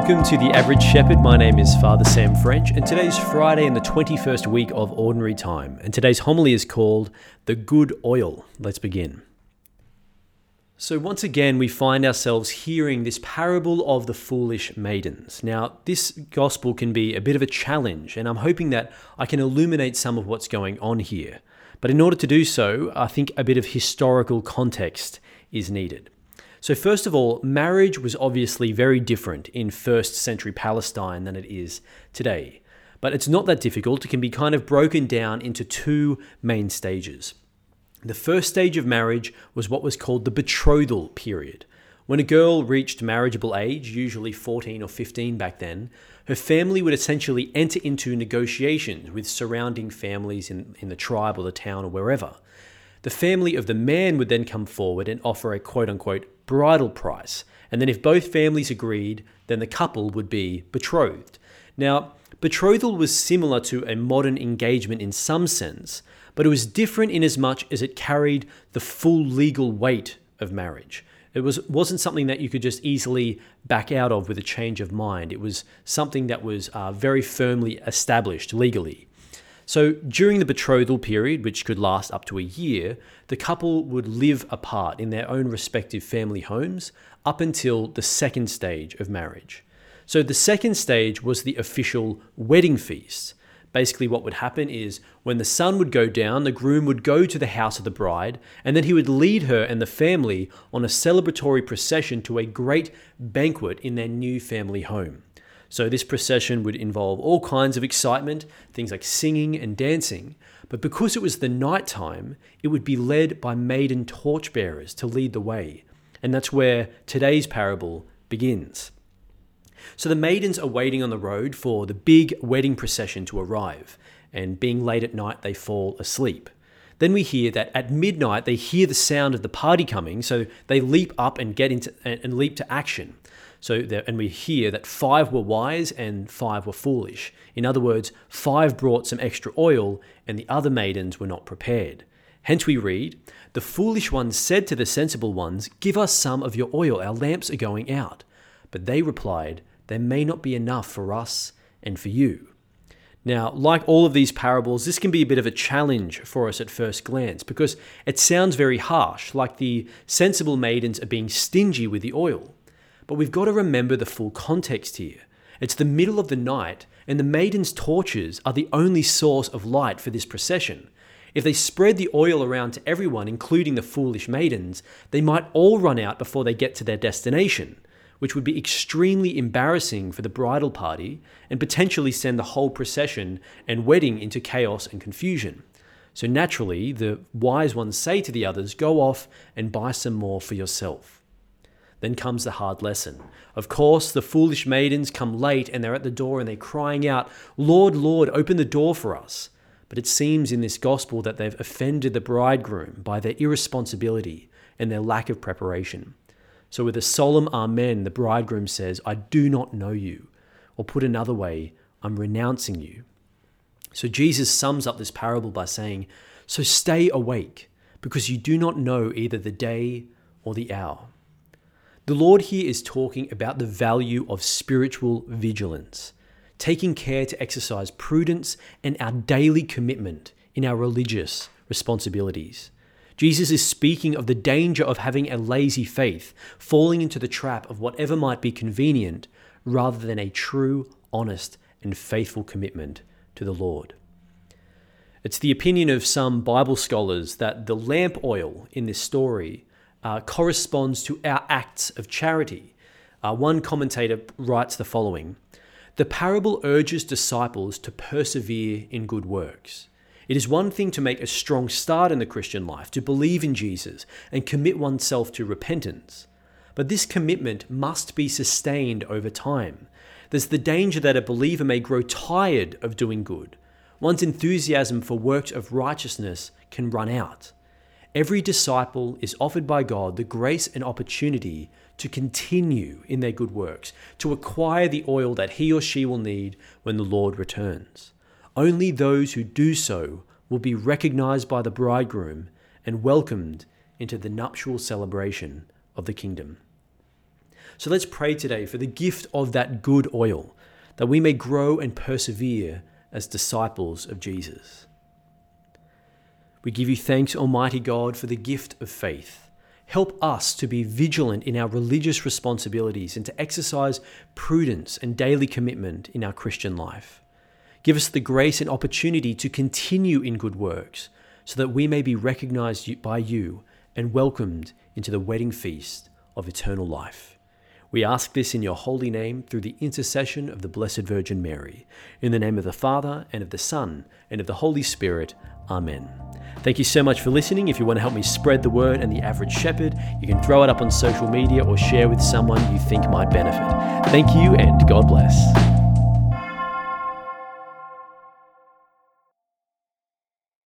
Welcome to The Average Shepherd. My name is Father Sam French, and today's Friday in the 21st week of Ordinary Time. And today's homily is called The Good Oil. Let's begin. So, once again, we find ourselves hearing this parable of the foolish maidens. Now, this gospel can be a bit of a challenge, and I'm hoping that I can illuminate some of what's going on here. But in order to do so, I think a bit of historical context is needed. So, first of all, marriage was obviously very different in first century Palestine than it is today. But it's not that difficult. It can be kind of broken down into two main stages. The first stage of marriage was what was called the betrothal period. When a girl reached marriageable age, usually 14 or 15 back then, her family would essentially enter into negotiations with surrounding families in, in the tribe or the town or wherever. The family of the man would then come forward and offer a quote unquote bridal price. And then, if both families agreed, then the couple would be betrothed. Now, betrothal was similar to a modern engagement in some sense, but it was different in as much as it carried the full legal weight of marriage. It was, wasn't something that you could just easily back out of with a change of mind. It was something that was uh, very firmly established legally. So during the betrothal period, which could last up to a year, the couple would live apart in their own respective family homes up until the second stage of marriage. So the second stage was the official wedding feast. Basically, what would happen is when the sun would go down, the groom would go to the house of the bride, and then he would lead her and the family on a celebratory procession to a great banquet in their new family home. So, this procession would involve all kinds of excitement, things like singing and dancing. But because it was the night time, it would be led by maiden torchbearers to lead the way. And that's where today's parable begins. So the maidens are waiting on the road for the big wedding procession to arrive, and being late at night, they fall asleep. Then we hear that at midnight they hear the sound of the party coming, so they leap up and get into and leap to action. So, there, and we hear that five were wise and five were foolish. In other words, five brought some extra oil, and the other maidens were not prepared. Hence, we read, The foolish ones said to the sensible ones, Give us some of your oil, our lamps are going out. But they replied, There may not be enough for us and for you. Now, like all of these parables, this can be a bit of a challenge for us at first glance because it sounds very harsh, like the sensible maidens are being stingy with the oil. But we've got to remember the full context here. It's the middle of the night, and the maidens' torches are the only source of light for this procession. If they spread the oil around to everyone, including the foolish maidens, they might all run out before they get to their destination, which would be extremely embarrassing for the bridal party and potentially send the whole procession and wedding into chaos and confusion. So naturally, the wise ones say to the others, Go off and buy some more for yourself. Then comes the hard lesson. Of course, the foolish maidens come late and they're at the door and they're crying out, Lord, Lord, open the door for us. But it seems in this gospel that they've offended the bridegroom by their irresponsibility and their lack of preparation. So, with a solemn Amen, the bridegroom says, I do not know you. Or put another way, I'm renouncing you. So, Jesus sums up this parable by saying, So stay awake, because you do not know either the day or the hour. The Lord here is talking about the value of spiritual vigilance, taking care to exercise prudence and our daily commitment in our religious responsibilities. Jesus is speaking of the danger of having a lazy faith, falling into the trap of whatever might be convenient, rather than a true, honest, and faithful commitment to the Lord. It's the opinion of some Bible scholars that the lamp oil in this story uh, corresponds to our acts of charity. Uh, one commentator writes the following The parable urges disciples to persevere in good works. It is one thing to make a strong start in the Christian life, to believe in Jesus and commit oneself to repentance. But this commitment must be sustained over time. There's the danger that a believer may grow tired of doing good. One's enthusiasm for works of righteousness can run out. Every disciple is offered by God the grace and opportunity to continue in their good works, to acquire the oil that he or she will need when the Lord returns. Only those who do so will be recognized by the bridegroom and welcomed into the nuptial celebration of the kingdom. So let's pray today for the gift of that good oil, that we may grow and persevere as disciples of Jesus. We give you thanks, Almighty God, for the gift of faith. Help us to be vigilant in our religious responsibilities and to exercise prudence and daily commitment in our Christian life. Give us the grace and opportunity to continue in good works so that we may be recognized by you and welcomed into the wedding feast of eternal life. We ask this in your holy name through the intercession of the Blessed Virgin Mary. In the name of the Father, and of the Son, and of the Holy Spirit. Amen. Thank you so much for listening. If you want to help me spread the word and the average shepherd, you can throw it up on social media or share with someone you think might benefit. Thank you, and God bless.